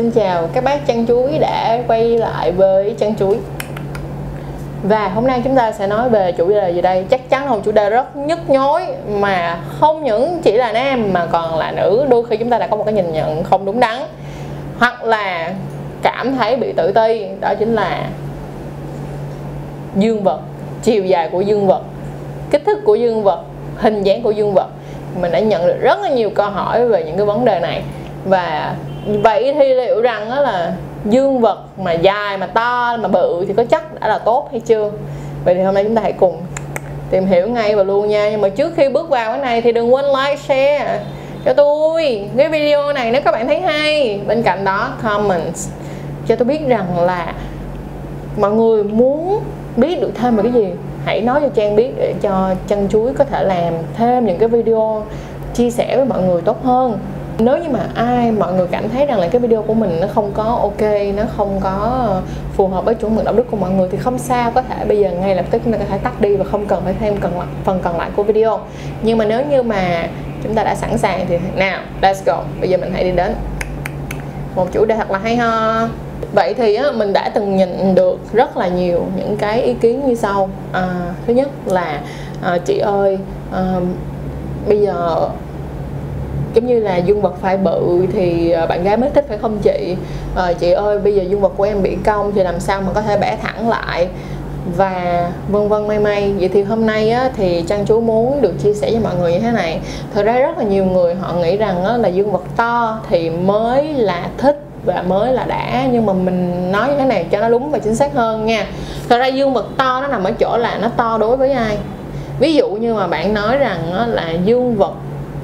Xin chào các bác chăn chuối đã quay lại với chăn chuối. Và hôm nay chúng ta sẽ nói về chủ đề gì đây? Chắc chắn là một chủ đề rất nhức nhối Mà không những chỉ là nam mà còn là nữ. Đôi khi chúng ta đã có một cái nhìn nhận không đúng đắn. Hoặc là cảm thấy bị tự ti, Đó chính là dương vật, Chiều dài của dương vật, Kích thước của dương vật, Hình dáng của dương vật. Mình đã nhận được rất là nhiều câu hỏi về những cái vấn đề này. Và vậy thì liệu rằng đó là dương vật mà dài, mà to, mà bự thì có chắc đã là tốt hay chưa? Vậy thì hôm nay chúng ta hãy cùng tìm hiểu ngay và luôn nha. Nhưng mà trước khi bước vào cái này thì đừng quên like, share cho tôi cái video này nếu các bạn thấy hay. Bên cạnh đó, comment cho tôi biết rằng là mọi người muốn biết được thêm về cái gì, hãy nói cho trang biết để cho chân chuối có thể làm thêm những cái video chia sẻ với mọi người tốt hơn nếu như mà ai mọi người cảm thấy rằng là cái video của mình nó không có ok nó không có ờ, phù hợp với chuẩn mực đạo đức của mọi người thì không sao có thể bây giờ ngay lập tức chúng ta có thể tắt đi và không cần phải thêm cần phần còn lại của video. Nhưng mà nếu như mà chúng ta đã sẵn sàng thì nào let's go. Bây giờ mình hãy đi đến một chủ đề thật là hay ho. Vậy thì á, mình đã từng nhìn được rất là nhiều những cái ý kiến như sau. À, thứ nhất là à, chị ơi à, bây giờ giống như là dương vật phải bự thì ờ, bạn gái mới thích phải không chị? À, chị ơi bây giờ dương vật của em bị cong thì làm sao mà có thể bẻ thẳng lại? Và vân vân may may. Vậy thì hôm nay á, thì trang chú muốn được chia sẻ với mọi người như thế này. Thật ra rất là nhiều người họ nghĩ rằng á, là dương vật to thì mới là thích và mới là đã. Nhưng mà mình nói như thế này cho nó đúng và chính xác hơn nha. Thật ra dương vật to nó nằm ở chỗ là nó to đối với ai? Ví dụ như mà bạn nói rằng là dương vật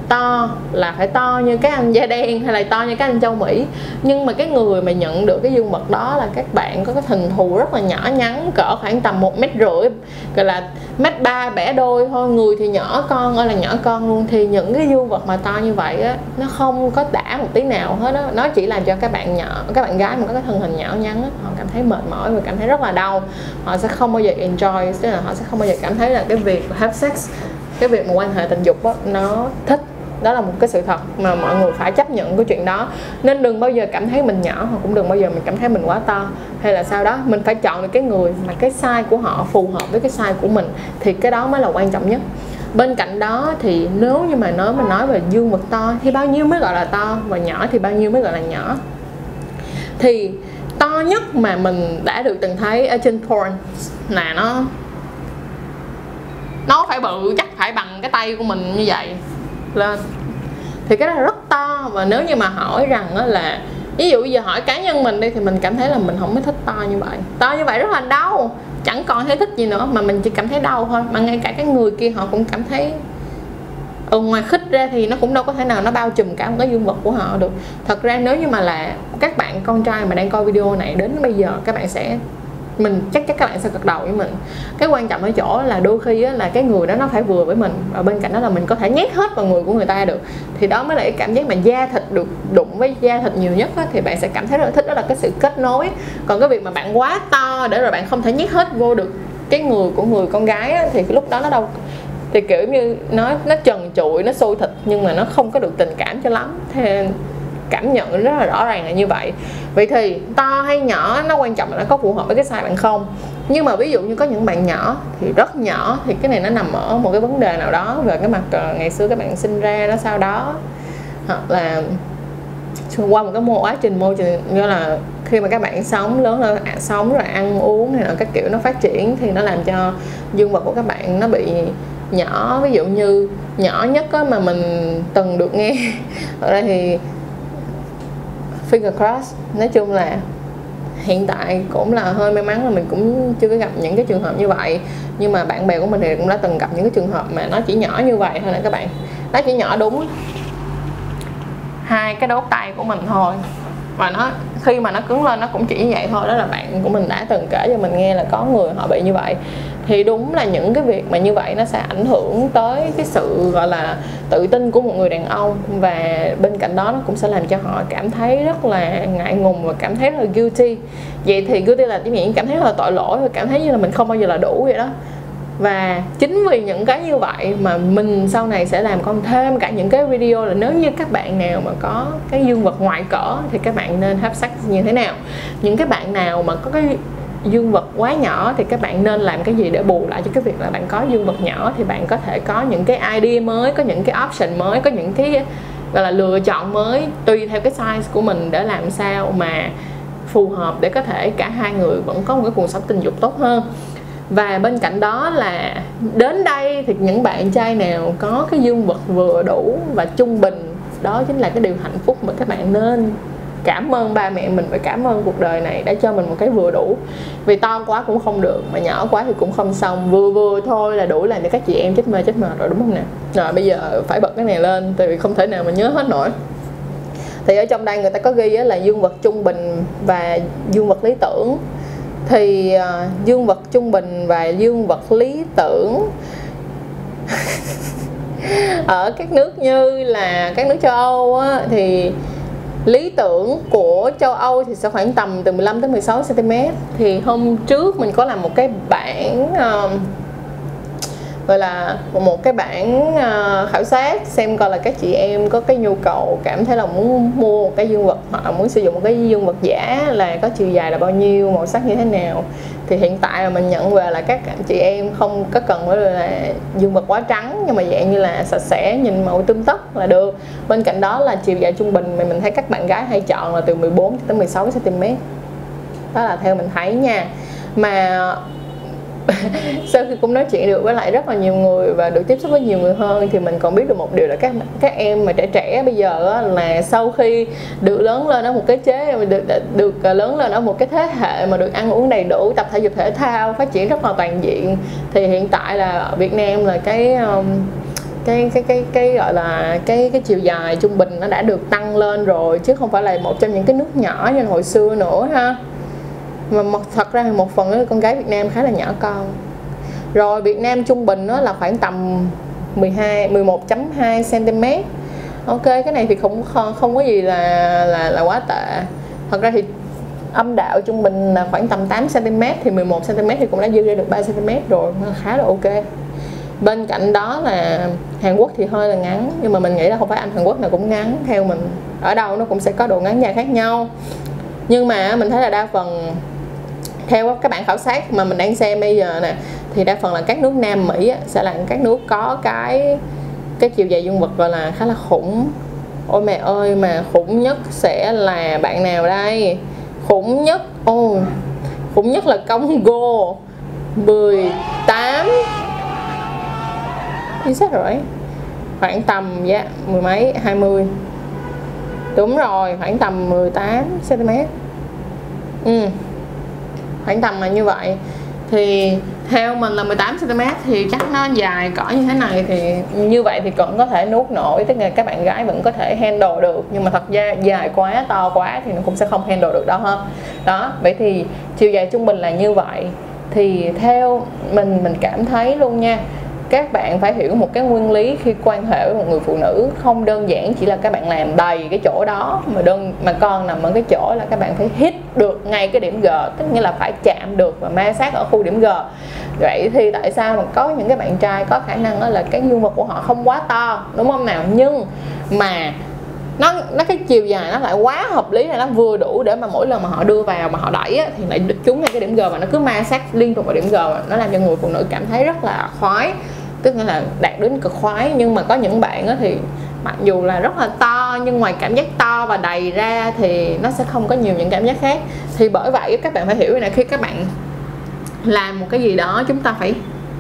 to là phải to như cái anh da đen hay là to như cái anh châu mỹ. Nhưng mà cái người mà nhận được cái dương vật đó là các bạn có cái hình thù rất là nhỏ nhắn cỡ khoảng tầm một mét rưỡi gọi là mét ba bẻ đôi thôi. Người thì nhỏ con ơi là nhỏ con luôn. Thì những cái dương vật mà to như vậy á nó không có đã một tí nào hết á. Nó chỉ làm cho các bạn nhỏ các bạn gái mà có cái thân hình nhỏ nhắn á họ cảm thấy mệt mỏi và cảm thấy rất là đau. Họ sẽ không bao giờ enjoy tức là họ sẽ không bao giờ cảm thấy là cái việc have sex cái việc mà quan hệ tình dục đó, nó thích đó là một cái sự thật mà mọi người phải chấp nhận cái chuyện đó. Nên đừng bao giờ cảm thấy mình nhỏ hoặc cũng đừng bao giờ mình cảm thấy mình quá to hay là sao đó. Mình phải chọn được cái người mà cái size của họ phù hợp với cái size của mình thì cái đó mới là quan trọng nhất. Bên cạnh đó thì nếu như mà nói, mình nói về dương vật to thì bao nhiêu mới gọi là to và nhỏ thì bao nhiêu mới gọi là nhỏ? Thì to nhất mà mình đã được từng thấy ở trên porn là nó nó phải bự, chắc phải bằng cái tay của mình như vậy lên. Thì cái đó rất to và nếu như mà hỏi rằng đó là ví dụ giờ hỏi cá nhân mình đi thì mình cảm thấy là mình không có thích to như vậy. To như vậy rất là đau chẳng còn thấy thích gì nữa mà mình chỉ cảm thấy đau thôi. Mà ngay cả cái người kia họ cũng cảm thấy ừ, ngoài khích ra thì nó cũng đâu có thể nào nó bao trùm cả một cái dương vật của họ được. Thật ra nếu như mà là các bạn con trai mà đang coi video này đến bây giờ các bạn sẽ mình chắc chắc các bạn sẽ gật đầu với mình. Cái quan trọng ở chỗ là đôi khi á, là cái người đó nó phải vừa với mình và bên cạnh đó là mình có thể nhét hết vào người của người ta được. Thì đó mới là cái cảm giác mà da thịt được đụng với da thịt nhiều nhất á, thì bạn sẽ cảm thấy rất là thích đó là cái sự kết nối. Còn cái việc mà bạn quá to để rồi bạn không thể nhét hết vô được cái người của người con gái á, thì cái lúc đó nó đâu thì kiểu như nó nó trần trụi nó sôi thịt nhưng mà nó không có được tình cảm cho lắm. Thì cảm nhận rất là rõ ràng là như vậy. Vậy thì to hay nhỏ nó quan trọng là nó có phù hợp với cái size bạn không. Nhưng mà ví dụ như có những bạn nhỏ thì rất nhỏ thì cái này nó nằm ở một cái vấn đề nào đó về cái mặt ờ, ngày xưa các bạn sinh ra nó sau đó. Hoặc là qua một cái mô quá trình môi trường như là khi mà các bạn sống lớn hơn à, sống rồi ăn uống này là các kiểu nó phát triển thì nó làm cho dương vật của các bạn nó bị nhỏ. Ví dụ như nhỏ nhất á, mà mình từng được nghe ở đây thì finger cross nói chung là hiện tại cũng là hơi may mắn là mình cũng chưa có gặp những cái trường hợp như vậy. Nhưng mà bạn bè của mình thì cũng đã từng gặp những cái trường hợp mà nó chỉ nhỏ như vậy thôi nè các bạn. Nó chỉ nhỏ đúng hai cái đốt tay của mình thôi. Và nó, khi mà nó cứng lên nó cũng chỉ như vậy thôi. Đó là bạn của mình đã từng kể cho mình nghe là có người họ bị như vậy thì đúng là những cái việc mà như vậy nó sẽ ảnh hưởng tới cái sự, gọi là, tự tin của một người đàn ông. Và bên cạnh đó nó cũng sẽ làm cho họ cảm thấy rất là ngại ngùng và cảm thấy rất là guilty. Vậy thì guilty là cái miệng cảm thấy rất là tội lỗi và cảm thấy như là mình không bao giờ là đủ vậy đó. Và chính vì những cái như vậy mà mình sau này sẽ làm con thêm cả những cái video là nếu như các bạn nào mà có cái dương vật ngoại cỡ thì các bạn nên hấp sắc như thế nào. Những cái bạn nào mà có cái dương vật quá nhỏ thì các bạn nên làm cái gì để bù lại cho cái việc là bạn có dương vật nhỏ thì bạn có thể có những cái idea mới, có những cái option mới, có những cái, gọi là lựa chọn mới tùy theo cái size của mình để làm sao mà phù hợp để có thể cả hai người vẫn có một cái cuộc sống tình dục tốt hơn. Và bên cạnh đó là đến đây thì những bạn trai nào có cái dương vật vừa đủ và trung bình, đó chính là cái điều hạnh phúc mà các bạn nên cảm ơn ba mẹ mình và cảm ơn cuộc đời này đã cho mình một cái vừa đủ. Vì to quá cũng không được mà nhỏ quá thì cũng không xong. Vừa vừa thôi là đủ làm cho các chị em chết mê chết mệt rồi đúng không nè? Rồi bây giờ phải bật cái này lên tại vì không thể nào mà nhớ hết nổi. Thì ở trong đây người ta có ghi là dương vật trung bình và dương vật lý tưởng. Thì uh, dương vật trung bình và dương vật lý tưởng ở các nước như là các nước châu Âu á, thì lý tưởng của châu Âu thì sẽ khoảng tầm từ 15 tới 16 cm thì hôm trước mình có làm một cái bảng uh, gọi là một cái bản ờ, khảo sát xem coi là các chị em có cái nhu cầu, cảm thấy là muốn mua một cái dương vật hoặc là muốn sử dụng một cái dương vật giả là có chiều dài là bao nhiêu, màu sắc như thế nào. Thì hiện tại là mình nhận về là các chị em không có cần phải là dương vật quá trắng, nhưng mà dạng như là sạch sẽ, nhìn màu tươm tất là được. Bên cạnh đó là chiều dài trung bình mà mình thấy các bạn gái hay chọn là từ 14 tới 16 cm đó là theo mình thấy nha. Mà sau khi cũng nói chuyện được với lại rất là nhiều người và được tiếp xúc với nhiều người hơn thì mình còn biết được một điều là các các em mà trẻ trẻ bây giờ á, là sau khi được lớn lên ở một cái chế được được à, lớn lên ở một cái thế hệ mà được ăn uống đầy đủ tập thể dục thể thao phát triển rất là toàn diện thì hiện tại là ở Việt Nam là cái um, cái cái cái cái gọi là cái cái chiều dài trung bình nó đã được tăng lên rồi chứ không phải là một trong những cái nước nhỏ như hồi xưa nữa ha mà một thật ra một phần đó, con gái Việt Nam khá là nhỏ con. Rồi Việt Nam trung bình nó là khoảng tầm 12 11.2 cm ok cái này thì cũng không, không có gì là là là quá tệ. Thật ra thì âm đạo trung bình là khoảng tầm 8 cm thì 11 cm thì cũng đã dư ra được 3 cm rồi khá là ok. Bên cạnh đó là Hàn Quốc thì hơi là ngắn nhưng mà mình nghĩ là không phải anh Hàn Quốc nào cũng ngắn. Theo mình ở đâu nó cũng sẽ có độ ngắn dài khác nhau. Nhưng mà mình thấy là đa phần theo các bạn khảo sát mà mình đang xem bây giờ nè, thì đa phần là các nước Nam Mỹ sẽ là các nước có cái cái chiều dài dương vật gọi là khá là khủng. Ôi mẹ ơi, mà khủng nhất sẽ là bạn nào đây? Khủng nhất ôi khủng nhất là Congo. 18 chính xác rồi. Khoảng tầm dạ mười mấy, hai mươi. Đúng rồi, khoảng tầm 18 cm ừ khoảng tầm là như vậy. Thì theo mình là 18 cm thì chắc nó dài cỡ như thế này thì như vậy thì vẫn có thể nuốt nổi. Tức là các bạn gái vẫn có thể handle được, nhưng mà thật ra dài quá, to quá thì nó cũng sẽ không handle được đâu ha. Đó, vậy thì chiều dài trung bình là như vậy. Thì theo mình mình cảm thấy luôn nha các bạn phải hiểu một cái nguyên lý khi quan hệ với một người phụ nữ không đơn giản chỉ là các bạn làm đầy cái chỗ đó mà đơn mà còn nằm ở cái chỗ là các bạn phải hit được ngay cái điểm G tức nghĩa là phải chạm được và ma sát ở khu điểm G. Vậy thì tại sao mà có những cái bạn trai có khả năng đó là cái dương vật của họ không quá to đúng không nào? Nhưng mà nó nó cái chiều dài nó lại quá hợp lý là nó vừa đủ để mà mỗi lần mà họ đưa vào mà họ đẩy á, thì lại trúng ngay cái điểm G và nó cứ ma sát liên tục vào điểm G nó làm cho người phụ nữ cảm thấy rất là khoái tức nghĩa là đạt đến cực khoái. Nhưng mà có những bạn á thì mặc dù là rất là to, nhưng ngoài cảm giác to và đầy ra thì nó sẽ không có nhiều những cảm giác khác. Thì bởi vậy các bạn phải hiểu là khi các bạn làm một cái gì đó, chúng ta phải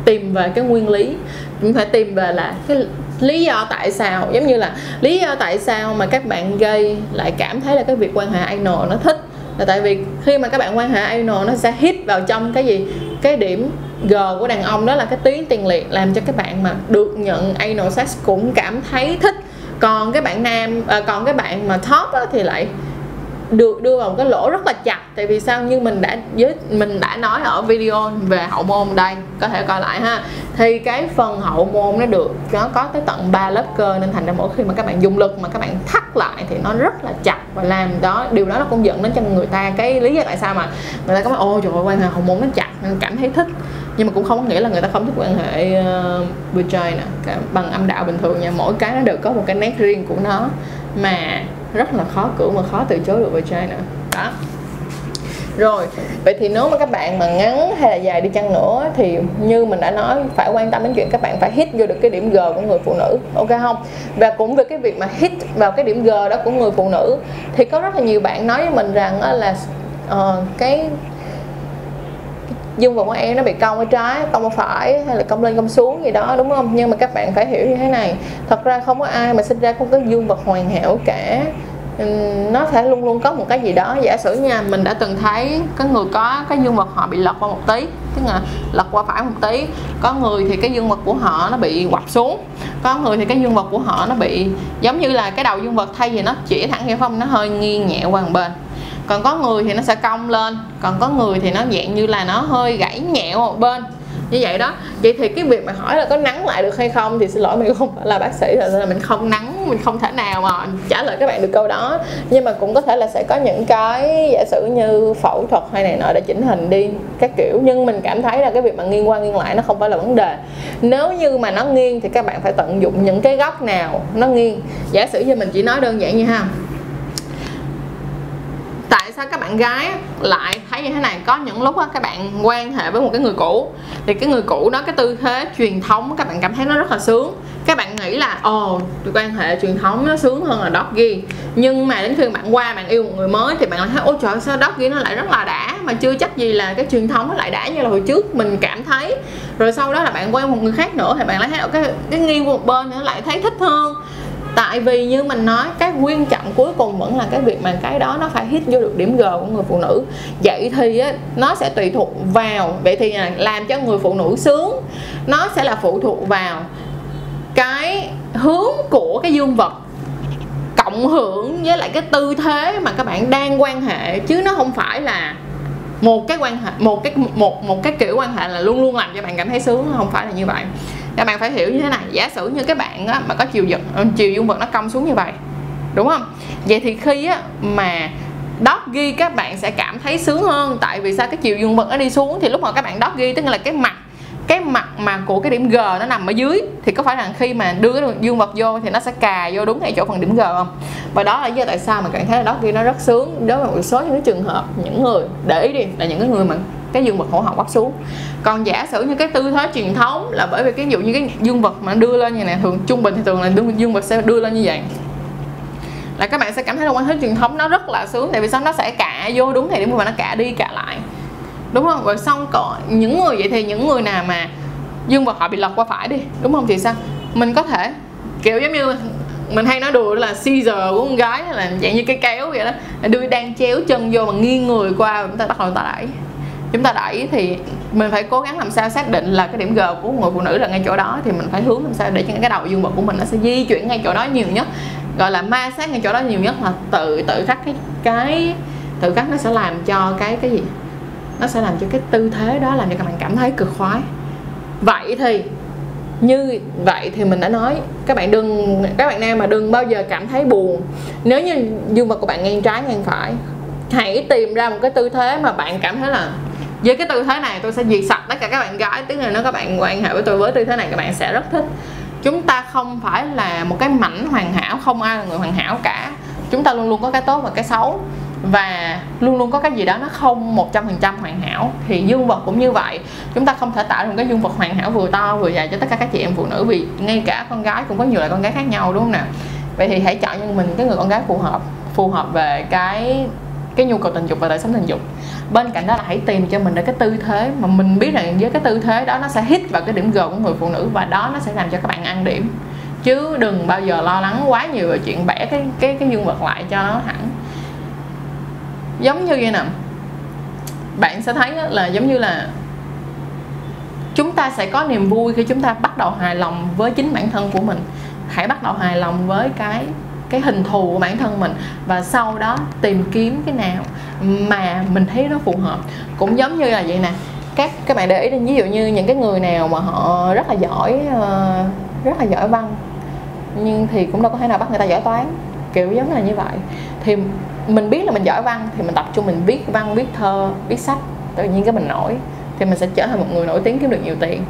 tìm về cái nguyên lý. Chúng phải tìm về là cái lý do tại sao. Giống như là lý do tại sao mà các bạn gây lại cảm thấy là cái việc quan hệ anal nó thích là tại vì khi mà các bạn quan hệ anal nó sẽ hit vào trong cái gì? Cái điểm G của đàn ông đó là cái tuyến tiền liệt làm cho các bạn mà được nhận anal sex cũng cảm thấy thích. Còn cái bạn nam à, còn cái bạn mà top á, thì lại được đưa vào một cái lỗ rất là chặt. Tại vì sao? Như mình đã với mình đã nói ở video về hậu môn đây có thể coi lại ha. Thì cái phần hậu môn nó được nó có tới tận 3 lớp cơ nên thành ra mỗi khi mà các bạn dùng lực mà các bạn thắt lại thì nó rất là chặt và làm đó điều đó nó cũng dẫn đến cho người ta cái lý do tại sao mà người ta có nói ô trời ơi quan hệ hậu môn nó chặt nên cảm thấy thích nhưng mà cũng không có nghĩa là người ta không thích quan hệ ờ, uh, vagina cả bằng âm đạo bình thường nha mỗi cái nó đều có một cái nét riêng của nó mà rất là khó cưỡng mà khó từ chối được vagina đó. Rồi vậy thì nếu mà các bạn mà ngắn hay là dài đi chăng nữa thì như mình đã nói phải quan tâm đến chuyện các bạn phải hit vô được cái điểm G của người phụ nữ ok không? Và cũng về cái việc mà hit vào cái điểm G đó của người phụ nữ thì có rất là nhiều bạn nói với mình rằng là uh, cái dương vật của em nó bị cong ở trái, cong ở phải, hay là cong lên cong xuống gì đó, đúng không? Nhưng mà các bạn phải hiểu như thế này. Thật ra không có ai mà sinh ra không có dương vật hoàn hảo cả. Nó sẽ luôn luôn có một cái gì đó. Giả sử nha, mình đã từng thấy có người có cái dương vật họ bị lật qua một tí, tức là lật qua phải một tí. Có người thì cái dương vật của họ nó bị quặp xuống. Có người thì cái dương vật của họ nó bị, giống như là cái đầu dương vật thay vì nó chỉ thẳng vậy không, nó hơi nghiêng nhẹ qua một bên còn có người thì nó sẽ cong lên, còn có người thì nó dạng như là nó hơi gãy nhẹ một bên. Như vậy đó. Vậy thì cái việc mà hỏi là có nắng lại được hay không thì xin lỗi mình không phải là bác sĩ là mình không nắng, mình không thể nào mà trả lời các bạn được câu đó. Nhưng mà cũng có thể là sẽ có những cái giả sử như phẫu thuật hay này nọ để chỉnh hình đi, các kiểu. Nhưng mình cảm thấy là cái việc mà nghiêng qua nghiêng lại nó không phải là vấn đề. Nếu như mà nó nghiêng thì các bạn phải tận dụng những cái góc nào nó nghiêng. Giả sử như mình chỉ nói đơn giản như ha sao các bạn gái lại thấy như thế này? Có những lúc các bạn quan hệ với một cái người cũ, thì cái người cũ đó, cái tư thế truyền thống, các bạn cảm thấy nó rất là sướng. Các bạn nghĩ là, ồ, quan hệ truyền thống nó sướng hơn là doggy nhưng mà đến khi bạn qua bạn yêu một người mới thì bạn lại thấy, ôi trời sao doggy nó lại rất là đã? Mà chưa chắc gì là cái truyền thống nó lại đã như là hồi trước mình cảm thấy. Rồi sau đó là bạn quen một người khác nữa thì bạn lại thấy cái cái nghiêng một bên nữa lại thấy thích hơn tại vì như mình nói cái quan trọng cuối cùng vẫn là cái việc mà cái đó nó phải hit vô được điểm g của người phụ nữ. Vậy thì á, nó sẽ tùy thuộc vào vậy thì là làm cho người phụ nữ sướng nó sẽ là phụ thuộc vào cái hướng của cái dương vật cộng hưởng với lại cái tư thế mà các bạn đang quan hệ. Chứ nó không phải là một cái quan hệ một cái một một cái kiểu quan hệ là luôn luôn làm cho bạn cảm thấy sướng không phải là như vậy các bạn phải hiểu như thế này giả sử như các bạn á, mà có chiều giật ờ, chiều dương vật nó cong xuống như vậy đúng không? Vậy thì khi á, mà đót ghi các bạn sẽ cảm thấy sướng hơn tại vì sao? Cái chiều dương vật nó đi xuống thì lúc mà các bạn đót ghi tức là cái mặt cái mặt mà của cái điểm G nó nằm ở dưới thì có phải là khi mà đưa cái dương vật vô thì nó sẽ cà vô đúng ngay chỗ phần điểm G không? Và đó là lý do tại sao mà cảm thấy là đó kia nó rất sướng đối với một số những cái trường hợp những người để ý đi là những cái người mà cái dương vật hổ họng quắp xuống. Còn giả sử như cái tư thế truyền thống là bởi vì cái dụ như cái dương vật mà đưa lên như này, thường trung bình thì thường là dương vật sẽ đưa lên như vậy. Là các bạn sẽ cảm thấy là quan thế truyền thống nó rất là sướng, tại vì sao nó sẽ cả vô đúng thì điểm mà nó cả đi cả lại. Đúng không? Rồi xong còn những người, vậy thì những người nào mà dương vật họ bị lật qua phải đi, đúng không? Thì sao? Mình có thể, kiểu giống như mình hay nói đùa là Caesar của con gái, là dạng như cái kéo vậy đó đưa đang chéo chân vô mà nghiêng người qua chúng ta bắt đầu ta đẩy chúng ta đẩy thì mình phải cố gắng làm sao xác định là cái điểm G của người phụ nữ là ngay chỗ đó, thì mình phải hướng làm sao để cho cái đầu dương vật của mình nó sẽ di chuyển ngay chỗ đó nhiều nhất. Gọi là ma sát ngay chỗ đó nhiều nhất là tự tự khắc cái cái, tự khắc nó sẽ làm cho cái cái gì? Nó sẽ làm cho cái tư thế đó làm cho các bạn cảm thấy cực khoái. Vậy thì, như vậy thì mình đã nói, các bạn đừng, các bạn nam mà đừng bao giờ cảm thấy buồn. Nếu như dương vật của bạn ngang trái, ngang phải, hãy tìm ra một cái tư thế mà bạn cảm thấy là với cái tư thế này tôi sẽ diệt sạch tất cả các bạn gái, tức là nếu các bạn quan hệ với tôi với tư thế này các bạn sẽ rất thích. Chúng ta không phải là một cái mảnh hoàn hảo, không ai là người hoàn hảo cả. Chúng ta luôn luôn có cái tốt và cái xấu. Và luôn luôn có cái gì đó nó không một trăm phần trăm hoàn hảo thì dương vật cũng như vậy. Chúng ta không thể tạo ra một cái dương vật hoàn hảo vừa to vừa dài cho tất cả các chị em phụ nữ, vì ngay cả con gái cũng có nhiều loại con gái khác nhau, đúng không nè vậy thì hãy chọn cho mình cái người con gái phù hợp phù hợp về cái cái nhu cầu tình dục và đời sống tình dục. Bên cạnh đó là hãy tìm cho mình được cái tư thế mà mình biết rằng với cái tư thế đó nó sẽ hit vào cái điểm g của người phụ nữ và đó nó sẽ làm cho các bạn ăn điểm. Chứ đừng bao giờ lo lắng quá nhiều về chuyện bẻ cái cái cái dương vật lại cho nó hẳn. Giống như vậy nè, bạn sẽ thấy là giống như là chúng ta sẽ có niềm vui khi chúng ta bắt đầu hài lòng với chính bản thân của mình. Hãy bắt đầu hài lòng với cái cái hình thù của bản thân mình và sau đó tìm kiếm cái nào mà mình thấy nó phù hợp. Cũng giống như là vậy nè, các các bạn để ý ví dụ như những cái người nào mà họ rất là giỏi ờ, rất là giỏi văn, nhưng thì cũng đâu có thể nào bắt người ta giỏi toán, kiểu giống là như vậy. Thì mình biết là mình giỏi văn thì mình tập trung mình viết văn, viết thơ, viết sách, tự nhiên cái mình nổi, thì mình sẽ trở thành một người nổi tiếng kiếm được nhiều tiền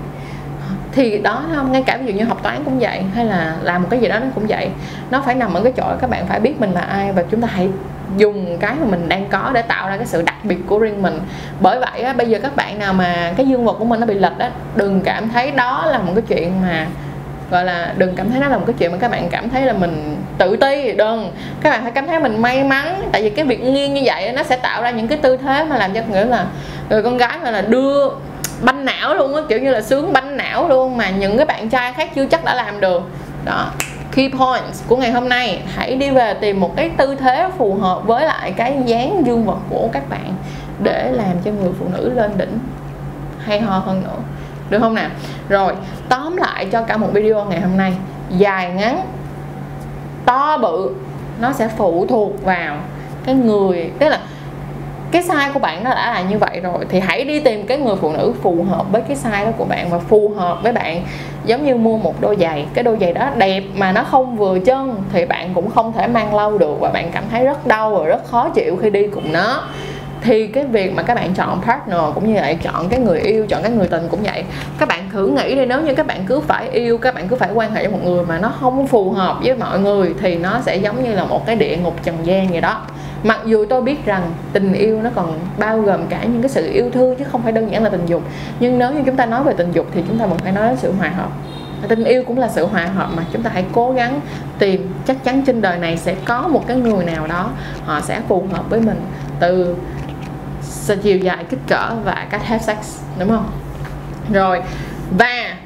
thì đó không ngay cả ví dụ như học toán cũng vậy hay là làm một cái gì đó nó cũng vậy. Nó phải nằm ở cái chỗ các bạn phải biết mình là ai và chúng ta hãy dùng cái mà mình đang có để tạo ra cái sự đặc biệt của riêng mình. Bởi vậy á, bây giờ các bạn nào mà cái dương vật của mình nó bị lệch á đừng cảm thấy đó là một cái chuyện mà gọi là đừng cảm thấy nó là một cái chuyện mà các bạn cảm thấy là mình tự ti đừng. Các bạn phải cảm thấy mình may mắn tại vì cái việc nghiêng như vậy nó sẽ tạo ra những cái tư thế mà làm cho nghĩa là người con gái gọi là đưa banh não luôn á, kiểu như là sướng banh não luôn mà những cái bạn trai khác chưa chắc đã làm được. Đó, key points của ngày hôm nay, hãy đi về tìm một cái tư thế phù hợp với lại cái dáng dương vật của các bạn để làm cho người phụ nữ lên đỉnh. Hay ho hơn nữa. Được không nào rồi, tóm lại cho cả một video ngày hôm nay, dài ngắn, to bự, nó sẽ phụ thuộc vào cái người, tức là cái sai của bạn nó đã là như vậy rồi, thì hãy đi tìm cái người phụ nữ phù hợp với cái sai đó của bạn và phù hợp với bạn. Giống như mua một đôi giày, cái đôi giày đó đẹp mà nó không vừa chân thì bạn cũng không thể mang lâu được và bạn cảm thấy rất đau và rất khó chịu khi đi cùng nó. Thì cái việc mà các bạn chọn partner cũng như vậy, chọn cái người yêu, chọn cái người tình cũng vậy. Các bạn thử nghĩ đi, nếu như các bạn cứ phải yêu, các bạn cứ phải quan hệ với một người mà nó không phù hợp với mọi người thì nó sẽ giống như là một cái địa ngục trần gian vậy đó mặc dù tôi biết rằng tình yêu nó còn bao gồm cả những cái sự yêu thương chứ không phải đơn giản là tình dục. Nhưng nếu như chúng ta nói về tình dục thì chúng ta vẫn phải nói đến sự hòa hợp. Tình yêu cũng là sự hòa hợp mà chúng ta hãy cố gắng tìm. Chắc chắn trên đời này sẽ có một cái người nào đó họ sẽ phù hợp với mình từ chiều dài kích cỡ và cách have sex, đúng không? Rồi, và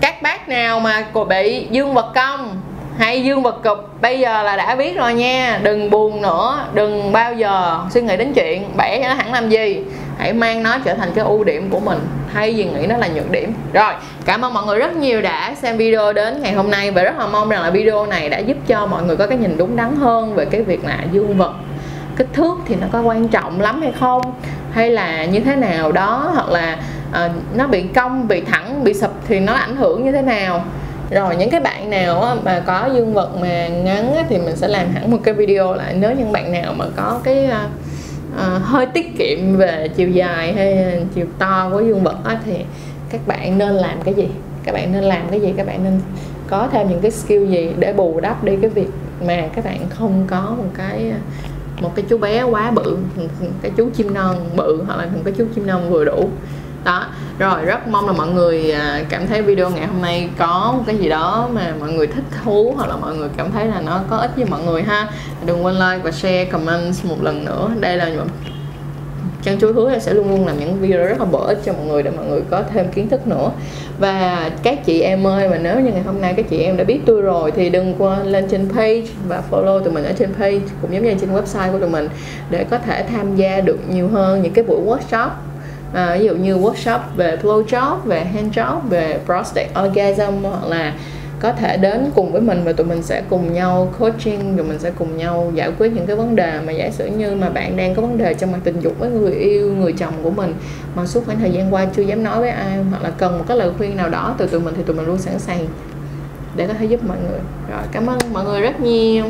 các bác nào mà cô bị dương vật cong hay dương vật cục bây giờ là đã biết rồi nha. Đừng buồn nữa đừng bao giờ suy nghĩ đến chuyện bẻ cho nó hẳn làm gì. Hãy mang nó trở thành cái ưu điểm của mình. Thay vì nghĩ nó là nhược điểm. Rồi cảm ơn mọi người rất nhiều đã xem video đến ngày hôm nay và rất là mong rằng là video này đã giúp cho mọi người có cái nhìn đúng đắn hơn về cái việc là dương vật kích thước thì nó có quan trọng lắm hay không? Hay là như thế nào đó hoặc là uh, nó bị cong bị thẳng bị sụp thì nó ảnh hưởng như thế nào? Rồi những cái bạn nào mà có dương vật mà ngắn thì mình sẽ làm hẳn một cái video lại. Nếu những bạn nào mà có cái uh, hơi tiết kiệm về chiều dài hay chiều to của dương vật á, thì các bạn nên làm cái gì? Các bạn nên làm cái gì? Các bạn nên có thêm những cái skill gì để bù đắp đi cái việc mà các bạn không có một cái ờ, một cái chú bé quá bự cái chú chim non bự hoặc là một cái chú chim non vừa đủ. Đó rồi, rất mong là mọi người à, cảm thấy video ngày hôm nay có một cái gì đó mà mọi người thích thú hoặc là mọi người cảm thấy là nó có ích với mọi người ha. Đừng quên like và share, comment một lần nữa. Đây là những Chân chú hứa là sẽ luôn luôn làm những video rất là bổ ích cho mọi người để mọi người có thêm kiến thức nữa. Và các chị em ơi, mà nếu như ngày hôm nay các chị em đã biết tôi rồi thì đừng quên lên trên page và follow tụi mình ở trên page, cũng giống như trên website của tụi mình, để có thể tham gia được nhiều hơn những cái buổi workshop à, ví dụ như workshop về flow job về hand job về prostate orgasm hoặc là có thể đến cùng với mình và tụi mình sẽ cùng nhau coaching rồi mình sẽ cùng nhau giải quyết những cái vấn đề mà giả sử như mà bạn đang có vấn đề trong mặt tình dục với người yêu người chồng của mình mà suốt khoảng thời gian qua chưa dám nói với ai hoặc là cần một cái lời khuyên nào đó từ tụi mình thì tụi mình luôn sẵn sàng để có thể giúp mọi người. Rồi cảm ơn mọi người rất nhiều.